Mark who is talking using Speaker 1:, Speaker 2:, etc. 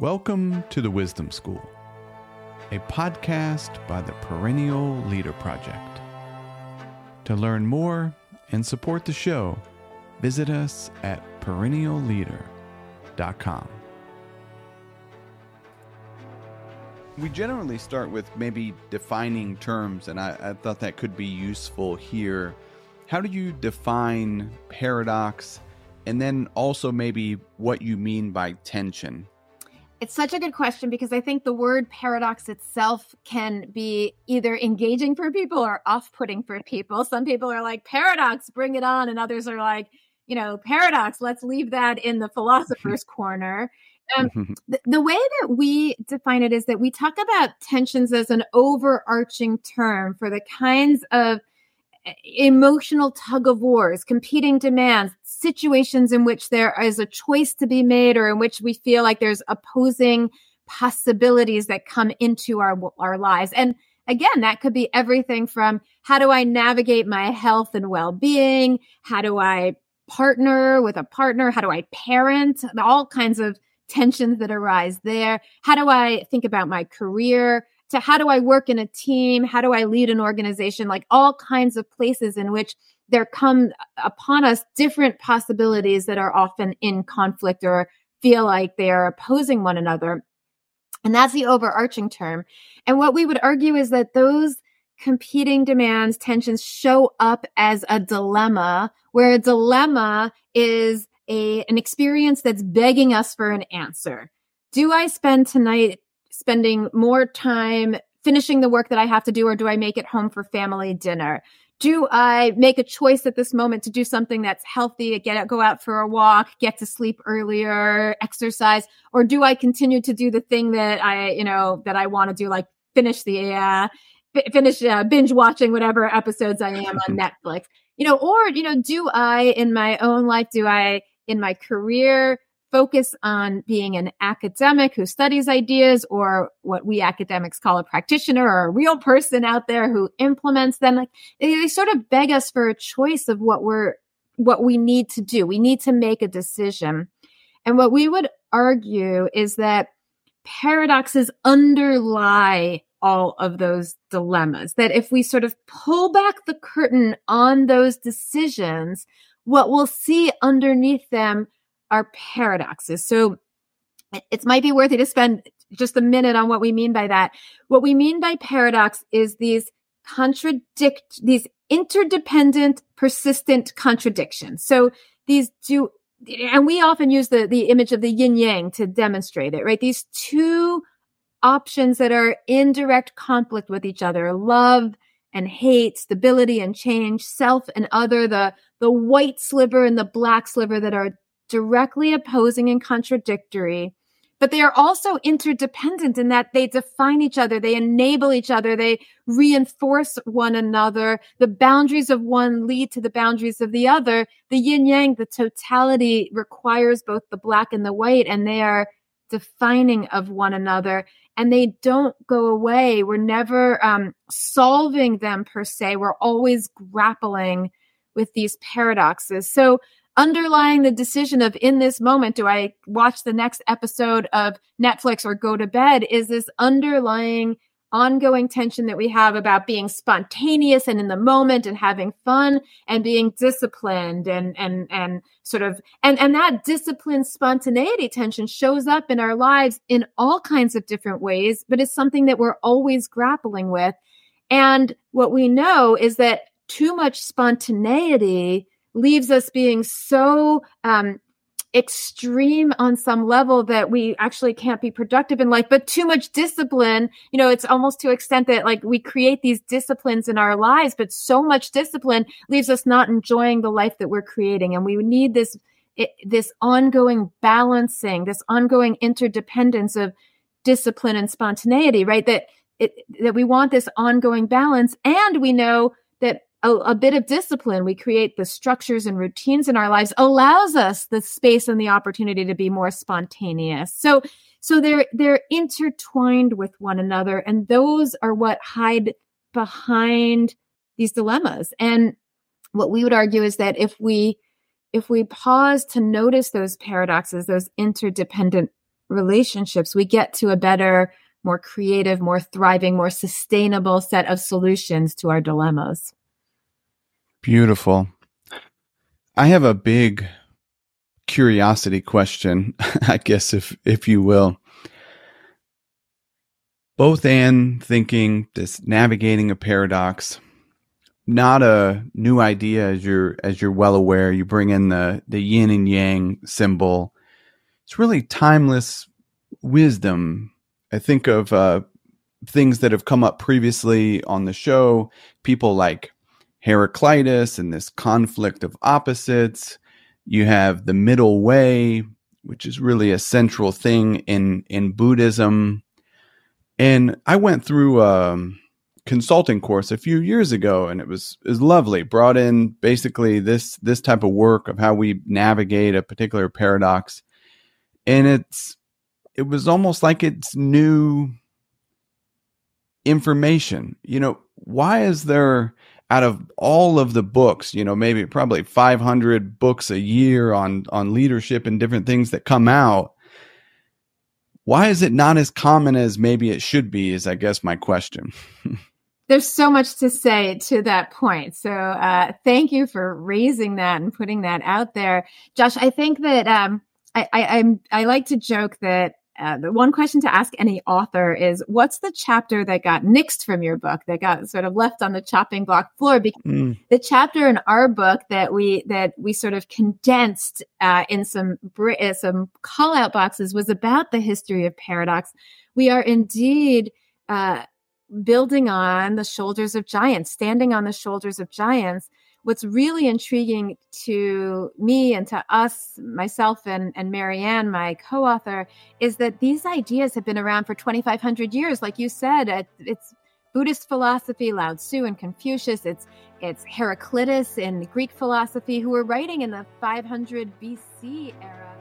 Speaker 1: Welcome to the Wisdom School, a podcast by the Perennial Leader Project. To learn more and support the show, visit us at perennialleader.com. We generally start with maybe defining terms, and I, I thought that could be useful here. How do you define paradox? And then also maybe what you mean by tension.
Speaker 2: It's such a good question because I think the word paradox itself can be either engaging for people or off putting for people. Some people are like, paradox, bring it on. And others are like, you know, paradox, let's leave that in the philosopher's corner. Um, the, the way that we define it is that we talk about tensions as an overarching term for the kinds of emotional tug of wars, competing demands, situations in which there is a choice to be made or in which we feel like there's opposing possibilities that come into our our lives. And again, that could be everything from how do I navigate my health and well-being? How do I partner with a partner? How do I parent? All kinds of tensions that arise there. How do I think about my career? To how do I work in a team? How do I lead an organization? Like all kinds of places in which there come upon us different possibilities that are often in conflict or feel like they are opposing one another. And that's the overarching term. And what we would argue is that those competing demands, tensions show up as a dilemma, where a dilemma is a, an experience that's begging us for an answer. Do I spend tonight spending more time finishing the work that I have to do, or do I make it home for family dinner? Do I make a choice at this moment to do something that's healthy, get out, go out for a walk, get to sleep earlier, exercise, or do I continue to do the thing that I, you know, that I want to do, like finish the, uh, finish uh, binge watching whatever episodes I am on Netflix, you know, or, you know, do I in my own life, do I in my career, focus on being an academic who studies ideas or what we academics call a practitioner or a real person out there who implements them. Like they, sort of beg us for a choice of what we're what we need to do. We need to make a decision. And what we would argue is that paradoxes underlie all of those dilemmas that if we sort of pull back the curtain on those decisions what we'll see underneath them are paradoxes. So it might be worthy to spend just a minute on what we mean by that. What we mean by paradox is these contradict, these interdependent, persistent contradictions. So these do, and we often use the, the image of the yin yang to demonstrate it, right? These two options that are in direct conflict with each other, love and hate, stability and change, self and other, the, the white sliver and the black sliver that are directly opposing and contradictory, but they are also interdependent in that they define each other, they enable each other, they reinforce one another. The boundaries of one lead to the boundaries of the other. The yin yang, the totality requires both the black and the white, and they are defining of one another and they don't go away. We're never um, solving them per se. We're always grappling with these paradoxes. So underlying the decision of in this moment, do I watch the next episode of Netflix or go to bed is this underlying ongoing tension that we have about being spontaneous and in the moment and having fun and being disciplined and and and sort of and and that discipline spontaneity tension shows up in our lives in all kinds of different ways but it's something that we're always grappling with. And what we know is that too much spontaneity leaves us being so um, extreme on some level that we actually can't be productive in life but too much discipline you know it's almost to extent that like we create these disciplines in our lives but so much discipline leaves us not enjoying the life that we're creating. And we need this it, this ongoing balancing this ongoing interdependence of discipline and spontaneity right? That it, that we want this ongoing balance and we know that a, a, bit of discipline, we create the structures and routines in our lives allows us the space and the opportunity to be more spontaneous. So, so they're, they're intertwined with one another. And those are what hide behind these dilemmas. And what we would argue is that if we, if we pause to notice those paradoxes, those interdependent relationships, we get to a better, more creative, more thriving, more sustainable set of solutions to our dilemmas.
Speaker 1: Beautiful. I have a big curiosity question, I guess if if you will. Both and thinking this navigating a paradox, not a new idea as you're as you're well aware. You bring in the the yin and yang symbol. It's really timeless wisdom. I think of uh, things that have come up previously on the show. People like Heraclitus and this conflict of opposites. You have the middle way, which is really a central thing in in Buddhism. And I went through a consulting course a few years ago, and it was is lovely. Brought in basically this this type of work of how we navigate a particular paradox, and it's it was almost like it's new information. You know, why is there out of all of the books, you know, maybe probably 500 books a year on on leadership and different things that come out, why is it not as common as maybe it should be? Is I guess my question.
Speaker 2: There's so much to say to that point. So uh, thank you for raising that and putting that out there, Josh. I think that um, I, I, I'm I like to joke that uh, the one question to ask any author is what's the chapter that got nixed from your book that got sort of left on the chopping block floor because mm. the chapter in our book that we that we sort of condensed uh, in some uh, some call out boxes was about the history of paradox we are indeed uh, building on the shoulders of giants standing on the shoulders of giants what's really intriguing to me and to us, myself and, and Marianne, my co author, is that these ideas have been around for 2,500 years. Like you said, it's Buddhist philosophy, Lao Tzu and Confucius, it's, it's Heraclitus in Greek philosophy, who were writing in the 500 BC era.